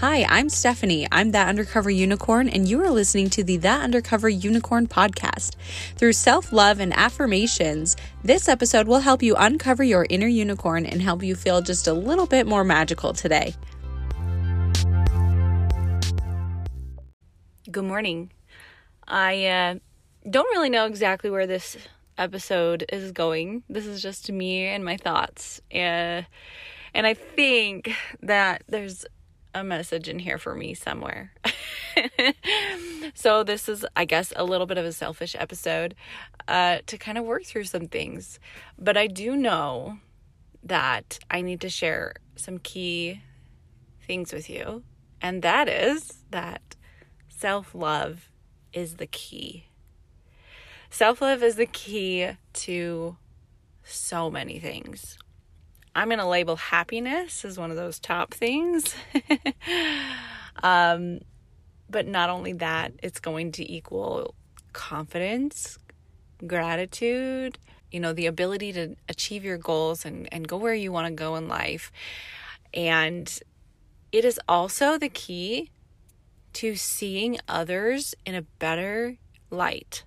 Hi, I'm Stephanie. I'm That Undercover Unicorn, and you are listening to the That Undercover Unicorn podcast. Through self love and affirmations, this episode will help you uncover your inner unicorn and help you feel just a little bit more magical today. Good morning. I uh, don't really know exactly where this episode is going. This is just me and my thoughts. Uh, and I think that there's a message in here for me somewhere. so this is I guess a little bit of a selfish episode uh to kind of work through some things. But I do know that I need to share some key things with you. And that is that self-love is the key. Self-love is the key to so many things. I'm going to label happiness as one of those top things. um, but not only that, it's going to equal confidence, gratitude, you know, the ability to achieve your goals and, and go where you want to go in life. And it is also the key to seeing others in a better light.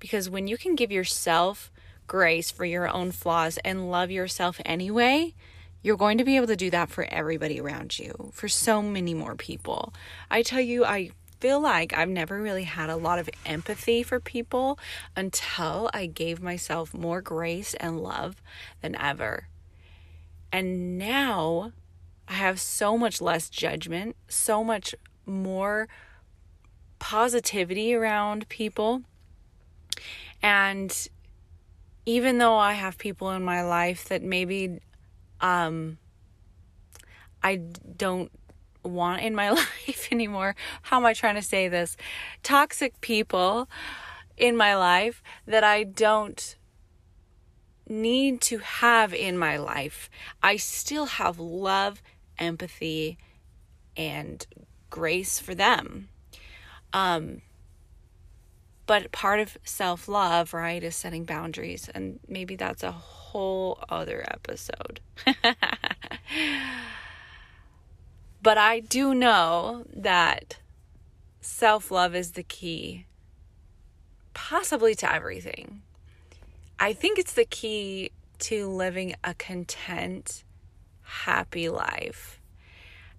Because when you can give yourself grace for your own flaws and love yourself anyway, you're going to be able to do that for everybody around you, for so many more people. I tell you, I feel like I've never really had a lot of empathy for people until I gave myself more grace and love than ever. And now I have so much less judgment, so much more positivity around people. And even though I have people in my life that maybe um I don't want in my life anymore. How am I trying to say this? Toxic people in my life that I don't need to have in my life. I still have love, empathy, and grace for them. Um but part of self love, right, is setting boundaries. And maybe that's a whole other episode. but I do know that self love is the key, possibly to everything. I think it's the key to living a content, happy life.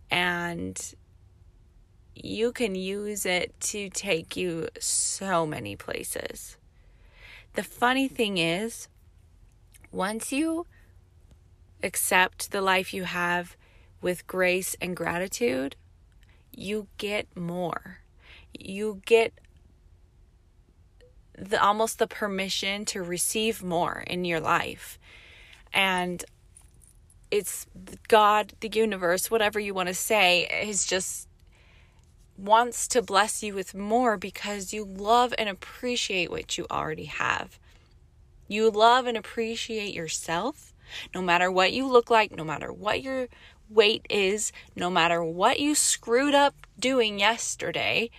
And you can use it to take you so many places. The funny thing is, once you accept the life you have with grace and gratitude, you get more. You get the almost the permission to receive more in your life. And it's God, the universe, whatever you want to say, is just wants to bless you with more because you love and appreciate what you already have. You love and appreciate yourself no matter what you look like, no matter what your weight is, no matter what you screwed up doing yesterday.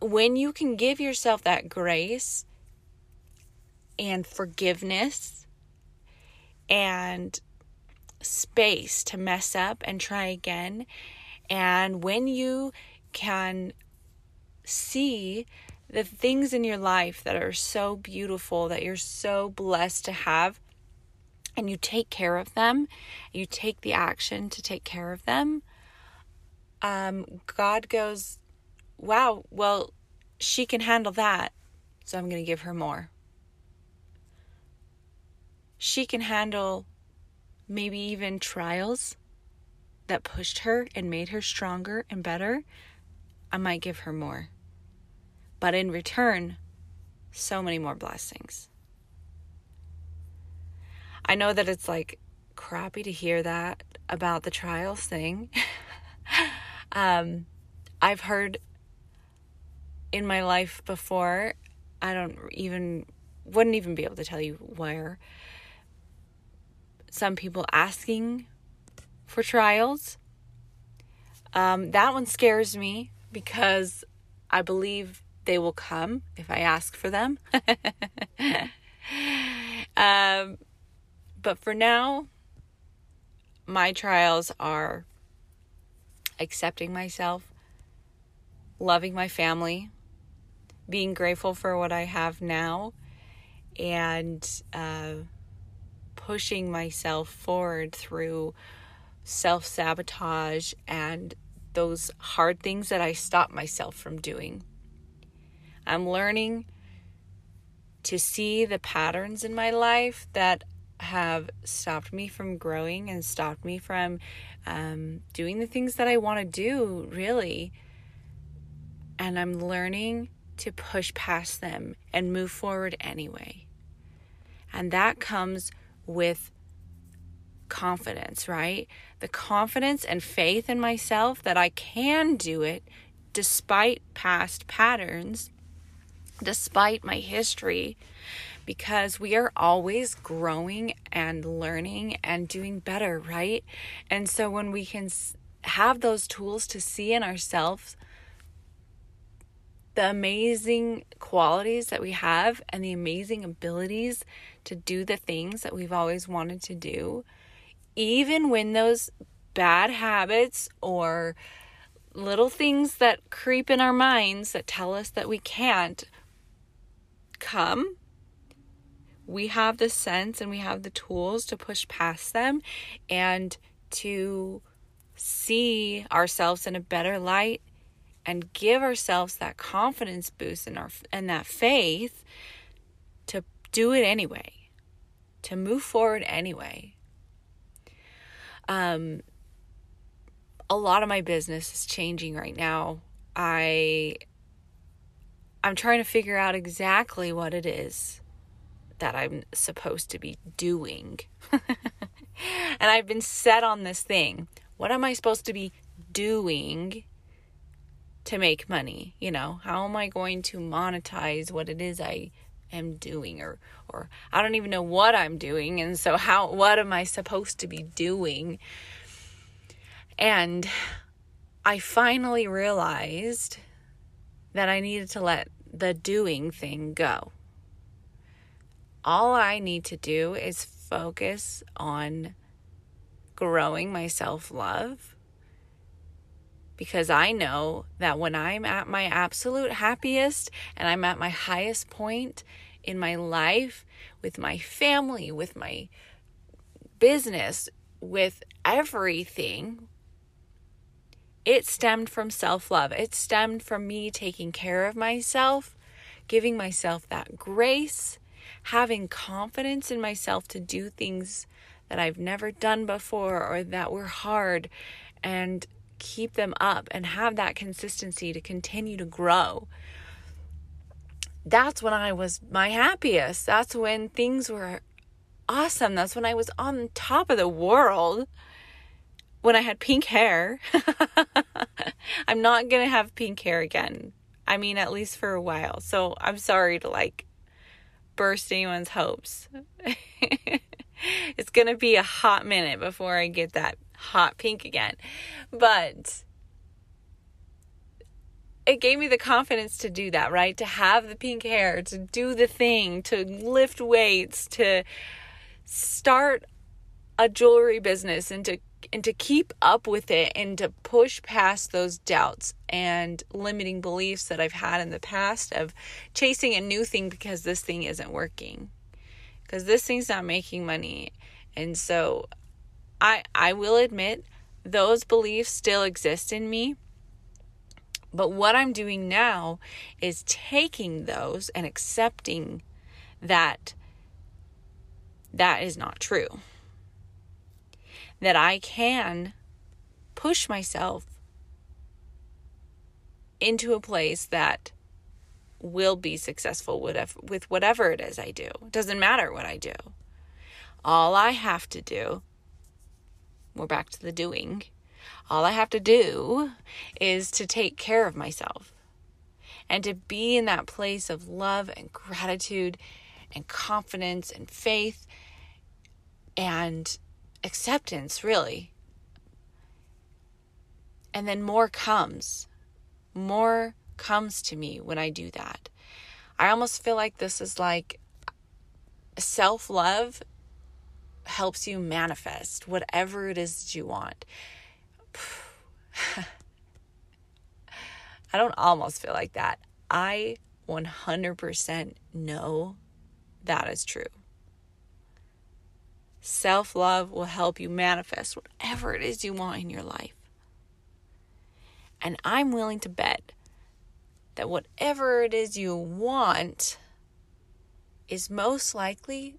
When you can give yourself that grace and forgiveness and space to mess up and try again and when you can see the things in your life that are so beautiful, that you're so blessed to have, and you take care of them, you take the action to take care of them, um, God goes, wow, well, she can handle that, so I'm going to give her more. She can handle maybe even trials that pushed her and made her stronger and better, I might give her more. But in return, so many more blessings. I know that it's like crappy to hear that about the trials thing. um, I've heard in my life before, I don't even, wouldn't even be able to tell you where, some people asking for trials. Um, that one scares me because I believe they will come if I ask for them. um, but for now, my trials are accepting myself, loving my family, being grateful for what I have now, and uh, pushing myself forward through self sabotage and those hard things that I stop myself from doing. I'm learning to see the patterns in my life that have stopped me from growing and stopped me from um, doing the things that I want to do, really. And I'm learning to push past them and move forward anyway. And that comes with confidence, right? The confidence and faith in myself that I can do it despite past patterns, despite my history, because we are always growing and learning and doing better, right? And so when we can have those tools to see in ourselves the amazing qualities that we have and the amazing abilities to do the things that we've always wanted to do, even when those bad habits or little things that creep in our minds that tell us that we can't come, we have the sense and we have the tools to push past them and to see ourselves in a better light and give ourselves that confidence boost and our and that faith to do it anyway to move forward anyway um a lot of my business is changing right now. I i'm trying to figure out exactly what it is that i'm supposed to be doing. And i've been set on this thing. What am i supposed to be doing to make money? You know how am i going to monetize what it is i am doing or or i don't even know what i'm doing. And so how what am i supposed to be doing? And i finally realized that i needed to let the doing thing go. All i need to do is focus on growing my self-love because I know that when I'm at my absolute happiest and I'm at my highest point in my life with my family, with my business, with everything, it stemmed from self love. It stemmed from me taking care of myself, giving myself that grace, having confidence in myself to do things that I've never done before or that were hard, and keep them up and have that consistency to continue to grow. That's when I was my happiest. That's when things were awesome. That's when I was on top of the world. When I had pink hair. I'm not going to have pink hair again. I mean, at least for a while. So I'm sorry to like burst anyone's hopes. it's going to be a hot minute before I get that hot pink again. But it gave me the confidence to do that, right? To have the pink hair, to do the thing, to lift weights, to start a jewelry business and to and to keep up with it and to push past those doubts and limiting beliefs that I've had in the past of chasing a new thing because this thing isn't working. Because this thing's not making money. And so I I will admit those beliefs still exist in me. But what I'm doing now is taking those and accepting that that is not true. That I can push myself into a place that will be successful with whatever it is I do. It doesn't matter what I do. All I have to do we're back to the doing. All I have to do is to take care of myself and to be in that place of love and gratitude and confidence and faith and acceptance, really. And then more comes. More comes to me when I do that. I almost feel like this is like self love helps you manifest whatever it is that you want. I don't almost feel like that. I 100% know that is true. Self love will help you manifest whatever it is you want in your life. And I'm willing to bet that whatever it is you want is most likely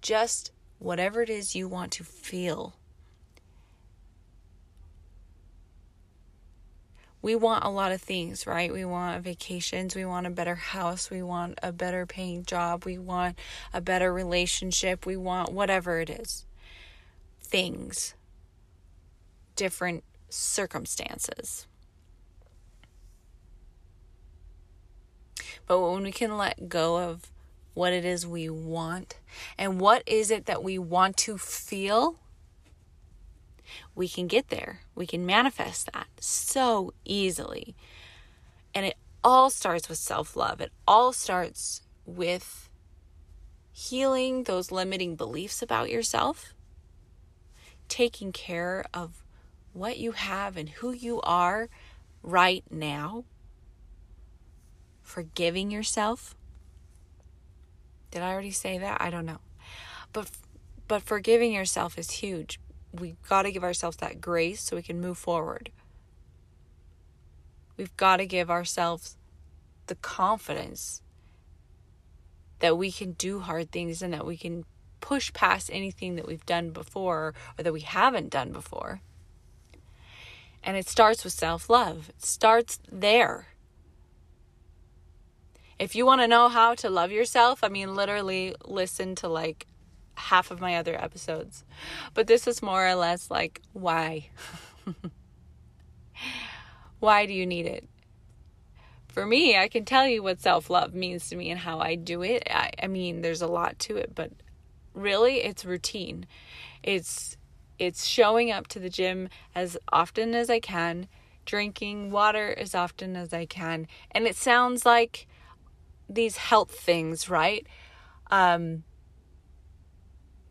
just whatever it is you want to feel. we want a lot of things, right? We want vacations, we want a better house, we want a better paying job, we want a better relationship, we want whatever it is. Things, different circumstances. But when we can let go of what it is we want and what is it that we want to feel we can get there. We can manifest that so easily. And it all starts with self love. It all starts with healing those limiting beliefs about yourself, taking care of what you have and who you are right now, forgiving yourself. Did I already say that? I don't know. But but forgiving yourself is huge we got to give ourselves that grace so we can move forward. We've got to give ourselves the confidence that we can do hard things and that we can push past anything that we've done before or that we haven't done before. And it starts with self love, it starts there. If you want to know how to love yourself, I mean, literally listen to like half of my other episodes. But this is more or less like why? why do you need it? For me, I can tell you what self love means to me and how I do it. I, I mean, there's a lot to it, but really, it's routine. It's it's showing up to the gym as often as I can, drinking water as often as I can, and it sounds like these health things, right? Um,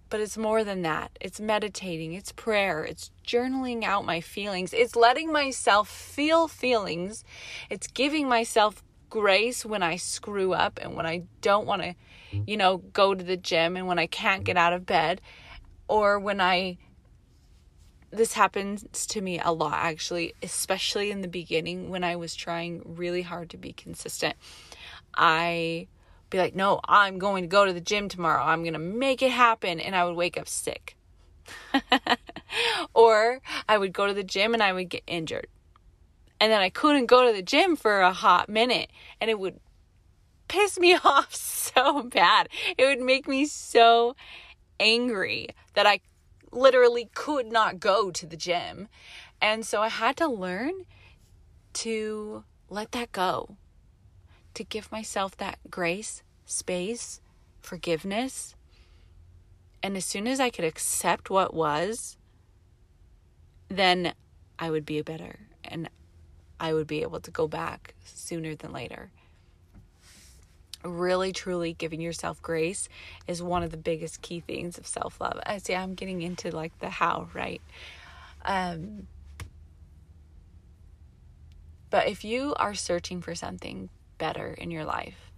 but it's more than that. It's meditating, it's prayer, it's journaling out my feelings, it's letting myself feel feelings, it's giving myself grace when I screw up and when I don't want to, you know, go to the gym and when I can't get out of bed or when I this happens to me a lot actually, especially in the beginning when I was trying really hard to be consistent. I be like, no, I'm going to go to the gym tomorrow. I'm going to make it happen. And I would wake up sick. or I would go to the gym and I would get injured. And then I couldn't go to the gym for a hot minute. And it would piss me off so bad. It would make me so angry that I literally could not go to the gym. And so I had to learn to let that go to give myself that grace, space, forgiveness. And as soon as I could accept what was, then I would be better and I would be able to go back sooner than later. Really, truly giving yourself grace is one of the biggest key things of self love. I see I'm getting into like the how, right? Um, but if you are searching for something better in your life.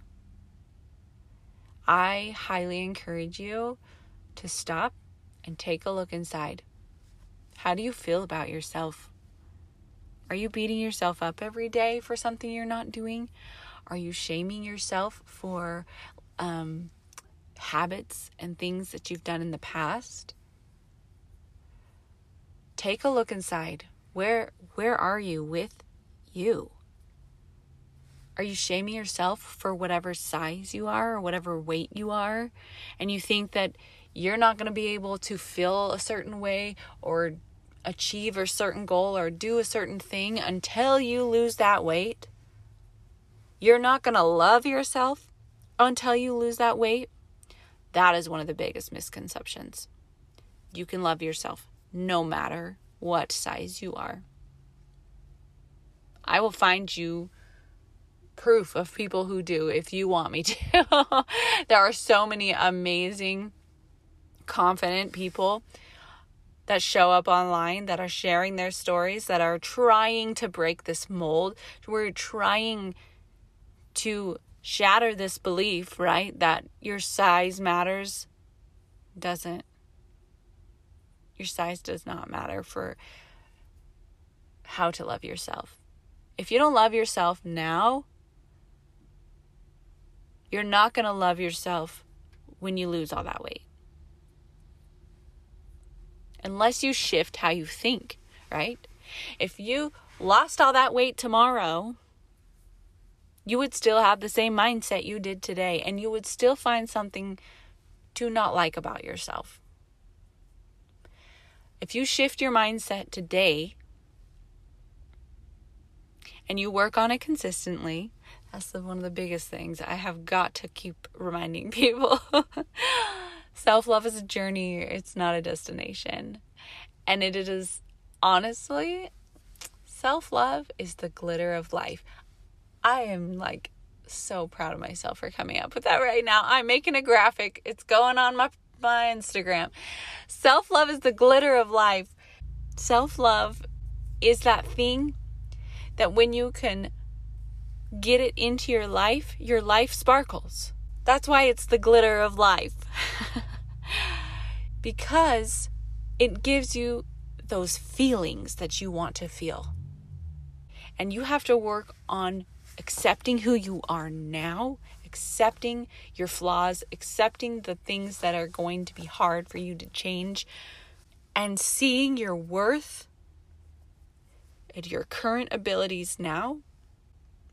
I highly encourage you to stop and take a look inside. How do you feel about yourself? Are you beating yourself up every day for something you're not doing? Are you shaming yourself for um, habits and things that you've done in the past? Take a look inside. Where where are you with you? Are you shaming yourself for whatever size you are or whatever weight you are? And you think that you're not going to be able to feel a certain way or achieve a certain goal or do a certain thing until you lose that weight? You're not going to love yourself until you lose that weight? That is one of the biggest misconceptions. You can love yourself no matter what size you are. I will find you proof of people who do if you want me to. there are so many amazing, confident people that show up online that are sharing their stories, that are trying to break this mold. We're trying to shatter this belief, right? That your size matters. Doesn't. Your size does not matter for how to love yourself. If you don't love yourself now, you're not going to love yourself when you lose all that weight unless you shift how you think, right? If you lost all that weight tomorrow, you would still have the same mindset you did today, and you would still find something to not like about yourself. If you shift your mindset today and you work on it consistently, that's the, one of the biggest things I have got to keep reminding people. Self love is a journey, it's not a destination. And it is honestly, self love is the glitter of life. I am like so proud of myself for coming up with that right now. I'm making a graphic, it's going on my, my Instagram. Self love is the glitter of life. Self love is that thing that when you can get it into your life, your life sparkles. That's why it's the glitter of life. because it gives you those feelings that you want to feel. And you have to work on accepting who you are now, accepting your flaws, accepting the things that are going to be hard for you to change, and seeing your worth and your current abilities now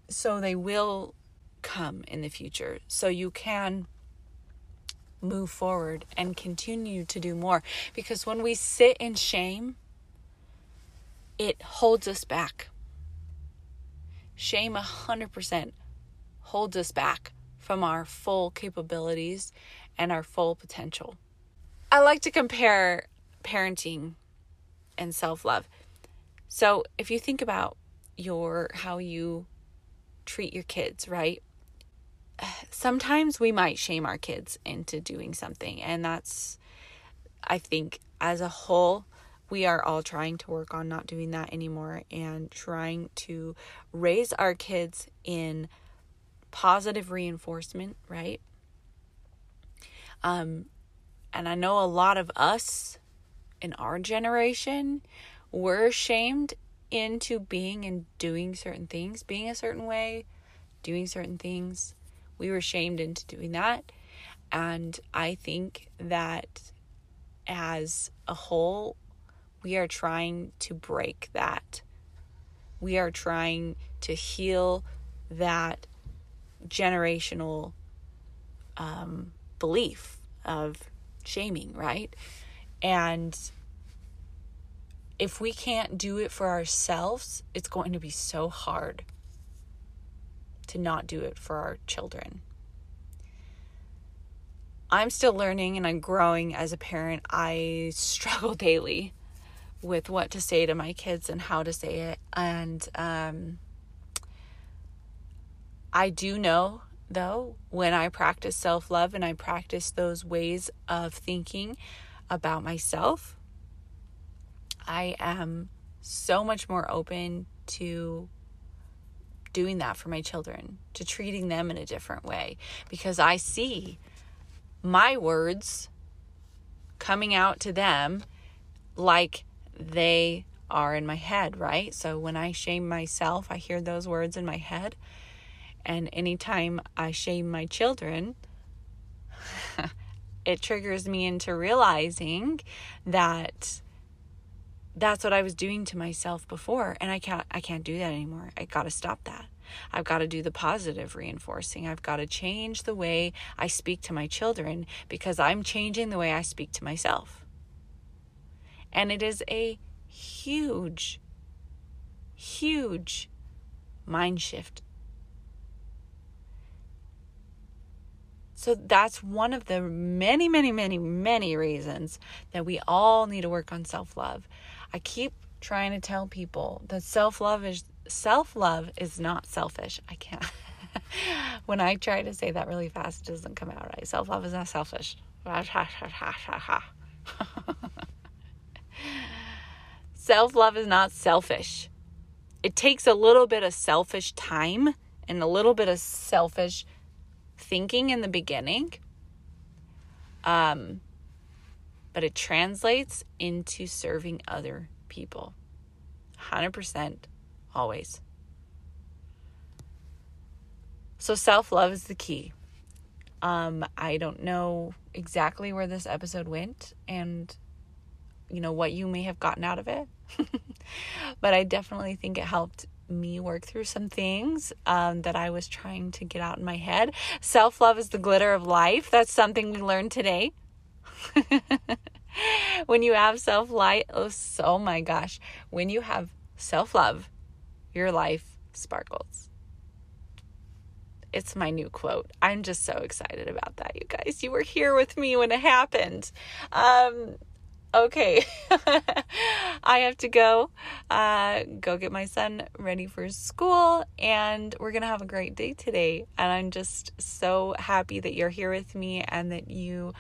so they will come in the future. So you can move forward and continue to do more. Because when we sit in shame, it holds us back. Shame 100% holds us back from our full capabilities and our full potential. I like to compare parenting and self love. So if you think about your how you treat your kids, right? sometimes we might shame our kids into doing something. And that's, I think, as a whole, we are all trying to work on not doing that anymore and trying to raise our kids in positive reinforcement, right? Um, and I know a lot of us in our generation were shamed into being and doing certain things, being a certain way, doing certain things we were shamed into doing that. And I think that as a whole, we are trying to break that. We are trying to heal that generational um, belief of shaming, right? And if we can't do it for ourselves, it's going to be so hard to not do it for our children. I'm still learning and I'm growing as a parent. I struggle daily with what to say to my kids and how to say it. And um, I do know, though, when I practice self love and I practice those ways of thinking about myself, I am so much more open to doing that for my children, to treating them in a different way because I see my words coming out to them like they are in my head, right? So when I shame myself, I hear those words in my head. And anytime I shame my children, it triggers me into realizing that that's what I was doing to myself before and I can't I can't do that anymore. I got to stop that. I've got to do the positive reinforcing. I've got to change the way I speak to my children because I'm changing the way I speak to myself. And it is a huge huge mind shift. So that's one of the many, many, many, many reasons that we all need to work on self love. I keep trying to tell people that self-love is self-love is not selfish. I can't when I try to say that really fast, it doesn't come out right. Self-love is not selfish. self love is not selfish. It takes a little bit of selfish time and a little bit of selfish thinking in the beginning. Um, but it translates into serving other people. 100% always. So self love is the key. Um, I don't know exactly where this episode went and, you know, what you may have gotten out of it. but I definitely think it helped me work through some things um, that I was trying to get out in my head. Self love is the glitter of life. That's something we learned today. when you have self light, oh, oh my gosh, when you have self love, your life sparkles. It's my new quote. I'm just so excited about that, you guys. You were here with me when it happened. Um, okay i have to go uh, go get my son ready for school and we're gonna have a great day today and i'm just so happy that you're here with me and that you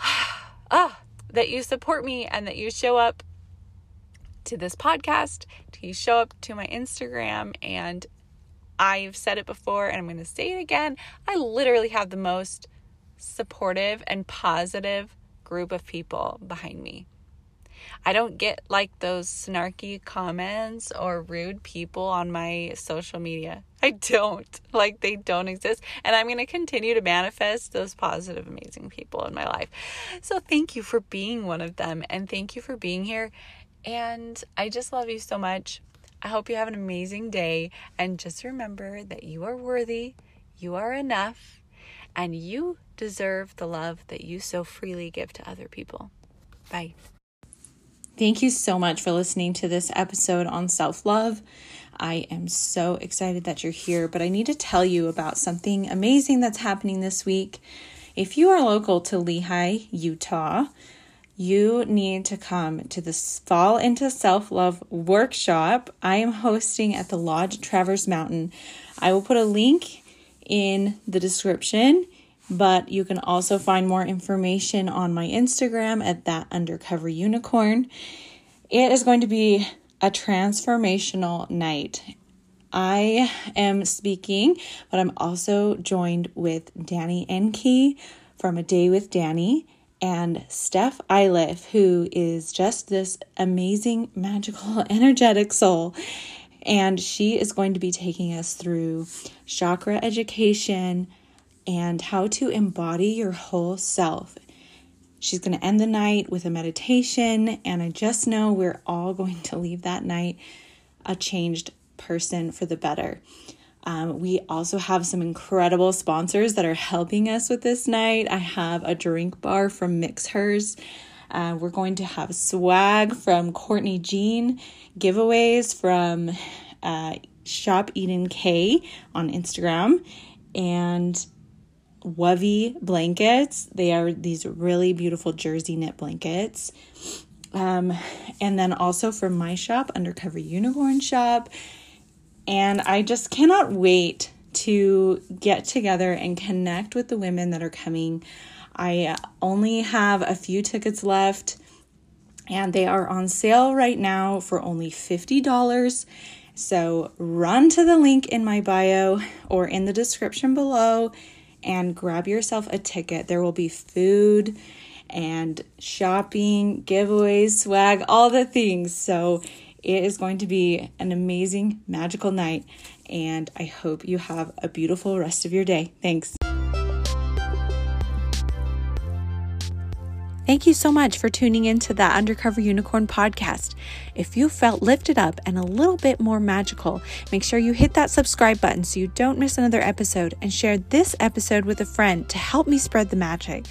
ah that you support me and that you show up to this podcast to you show up to my instagram and i've said it before and i'm going to say it again i literally have the most supportive and positive group of people behind me. I don't get like those snarky comments or rude people on my social media. I don't. Like they don't exist. And I'm going to continue to manifest those positive, amazing people in my life. So thank you for being one of them. And thank you for being here. And I just love you so much. I hope you have an amazing day. And just remember that you are worthy, you are enough, and you deserve the love that you so freely give to other people. Bye. Thank you so much for listening to this episode on self love. I am so excited that you're here, but I need to tell you about something amazing that's happening this week. If you are local to Lehi, Utah, you need to come to this Fall into Self Love workshop I am hosting at the Lodge Traverse Mountain. I will put a link in the description but you can also find more information on my Instagram at that undercover unicorn. It is going to be a transformational night. I am speaking, but I'm also joined with Danny Enke from A Day with Danny and Steph Iliff, who is just this amazing, magical, energetic soul. And she is going to be taking us through chakra education, and how to embody your whole self. She's going to end the night with a meditation, and I just know we're all going to leave that night a changed person for the better. Um, we also have some incredible sponsors that are helping us with this night. I have a drink bar from Mixhers. Uh, we're going to have swag from Courtney Jean, giveaways from uh, Shop Eden K on Instagram, and Wovey blankets. They are these really beautiful jersey knit blankets. Um, and then also from my shop, Undercover Unicorn Shop. And I just cannot wait to get together and connect with the women that are coming. I only have a few tickets left, and they are on sale right now for only $50. So run to the link in my bio or in the description below and grab yourself a ticket. There will be food and shopping, giveaways, swag, all the things. So it is going to be an amazing, magical night. And I hope you have a beautiful rest of your day. Thanks. Thank you so much for tuning in to the Undercover Unicorn podcast. If you felt lifted up and a little bit more magical, make sure you hit that subscribe button so you don't miss another episode and share this episode with a friend to help me spread the magic.